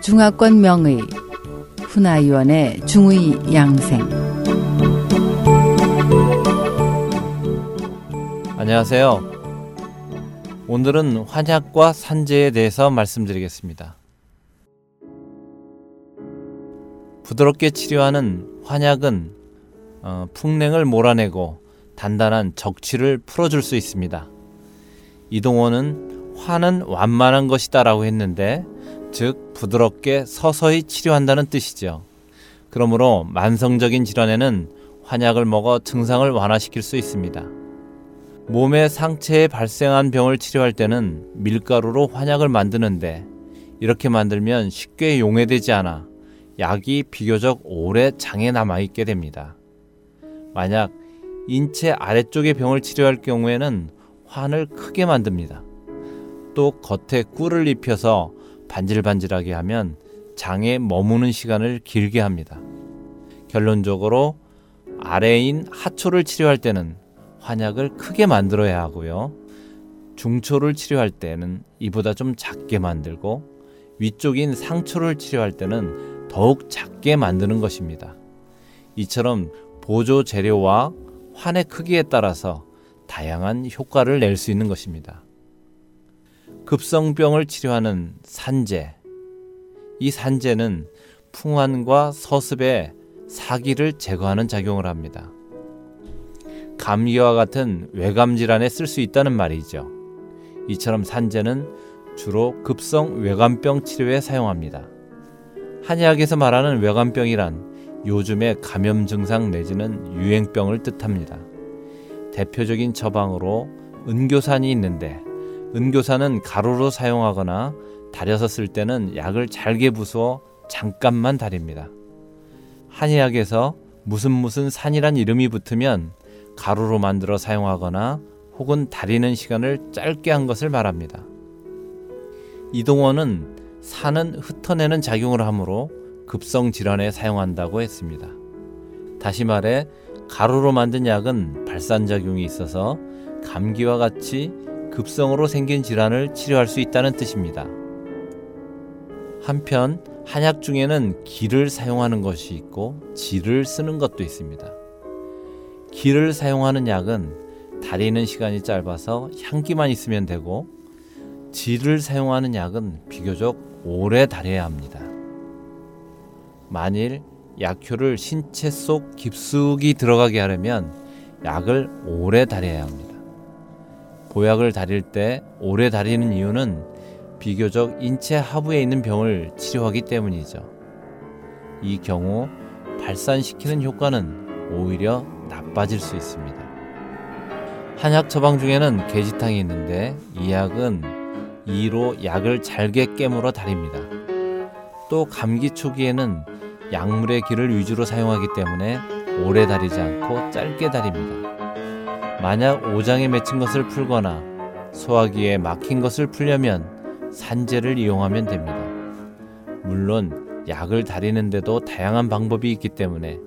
중화권 명의 훈아위원의 중의 양생 안녕하세요. 오늘은 환약과 산재에 대해서 말씀드리겠습니다. 부드럽게 치료하는 환약은 어, 풍냉을 몰아내고 단단한 적취를 풀어줄 수 있습니다. 이동원은 화는 완만한 것이다라고 했는데 즉 부드럽게 서서히 치료한다는 뜻이죠. 그러므로 만성적인 질환에는 환약을 먹어 증상을 완화시킬 수 있습니다. 몸의 상처에 발생한 병을 치료할 때는 밀가루로 환약을 만드는데 이렇게 만들면 쉽게 용해되지 않아 약이 비교적 오래 장에 남아있게 됩니다. 만약 인체 아래쪽의 병을 치료할 경우에는 환을 크게 만듭니다. 또 겉에 꿀을 입혀서 반질반질하게 하면 장에 머무는 시간을 길게 합니다. 결론적으로 아래인 하초를 치료할 때는 환약을 크게 만들어야 하고요. 중초를 치료할 때는 이보다 좀 작게 만들고 위쪽인 상초를 치료할 때는 더욱 작게 만드는 것입니다. 이처럼 보조 재료와 환의 크기에 따라서 다양한 효과를 낼 수 있는 것입니다. 급성병을 치료하는 산재. 이 산재는 풍환과 서습의 사기를 제거하는 작용을 합니다. 감기와 같은 외감 질환에 쓸 수 있다는 말이죠. 이처럼 산재는 주로 급성 외감병 치료에 사용합니다. 한의학에서 말하는 외감병이란 요즘의 감염 증상 내지는 유행병을 뜻합니다. 대표적인 처방으로 은교산이 있는데 은교산은 가루로 사용하거나 달여서 쓸 때는 약을 잘게 부수어 잠깐만 달입니다. 한의학에서 무슨 무슨 산이란 이름이 붙으면 가루로 만들어 사용하거나 혹은 달이는 시간을 짧게 한 것을 말합니다. 이동원은 산은 흩어내는 작용을 하므로 급성 질환에 사용한다고 했습니다. 다시 말해 가루로 만든 약은 발산작용이 있어서 감기와 같이 급성으로 생긴 질환을 치료할 수 있다는 뜻입니다. 한편 한약 중에는 기를 사용하는 것이 있고 지를 쓰는 것도 있습니다. 기를 사용하는 약은 달이는 시간이 짧아서 향기만 있으면 되고 지를 사용하는 약은 비교적 오래 달여야 합니다. 만일 약효를 신체 속 깊숙이 들어가게 하려면 약을 오래 달여야 합니다. 보약을 다릴 때 오래 다리는 이유는 비교적 인체 하부에 있는 병을 치료하기 때문이죠. 이 경우 발산시키는 효과는 오히려 나빠질 수 있습니다. 한약 처방 중에는 계지탕이 있는데 이 약은 이로 약을 잘게 깨물어 다립니다. 또 감기 초기에는 약물의 기를 위주로 사용하기 때문에 오래 다리지 않고 짧게 다립니다. 만약 오장에 맺힌 것을 풀거나 소화기에 막힌 것을 풀려면 산재를 이용하면 됩니다. 물론 약을 다리는데도 다양한 방법이 있기 때문에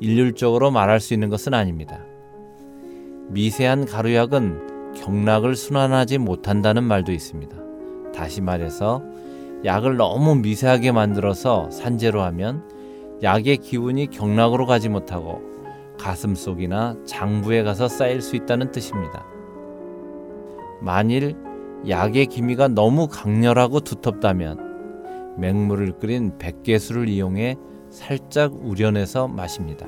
일률적으로 말할 수 있는 것은 아닙니다. 미세한 가루약은 경락을 순환하지 못한다는 말도 있습니다. 다시 말해서 약을 너무 미세하게 만들어서 산재로 하면 약의 기운이 경락으로 가지 못하고 가슴 속이나 장부에 가서 쌓일 수 있다는 뜻입니다. 만일 약의 기미가 너무 강렬하고 두텁다면 맹물을 끓인 백개수를 이용해 살짝 우려내서 마십니다.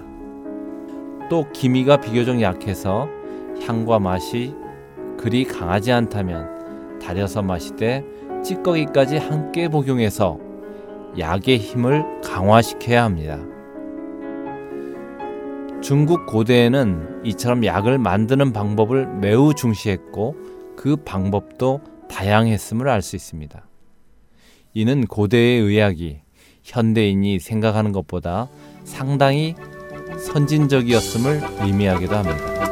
또 기미가 비교적 약해서 향과 맛이 그리 강하지 않다면 달여서 마시되 찌꺼기까지 함께 복용해서 약의 힘을 강화시켜야 합니다. 중국 고대에는 이처럼 약을 만드는 방법을 매우 중시했고 그 방법도 다양했음을 알 수 있습니다. 이는 고대의 의학이 현대인이 생각하는 것보다 상당히 선진적이었음을 의미하기도 합니다.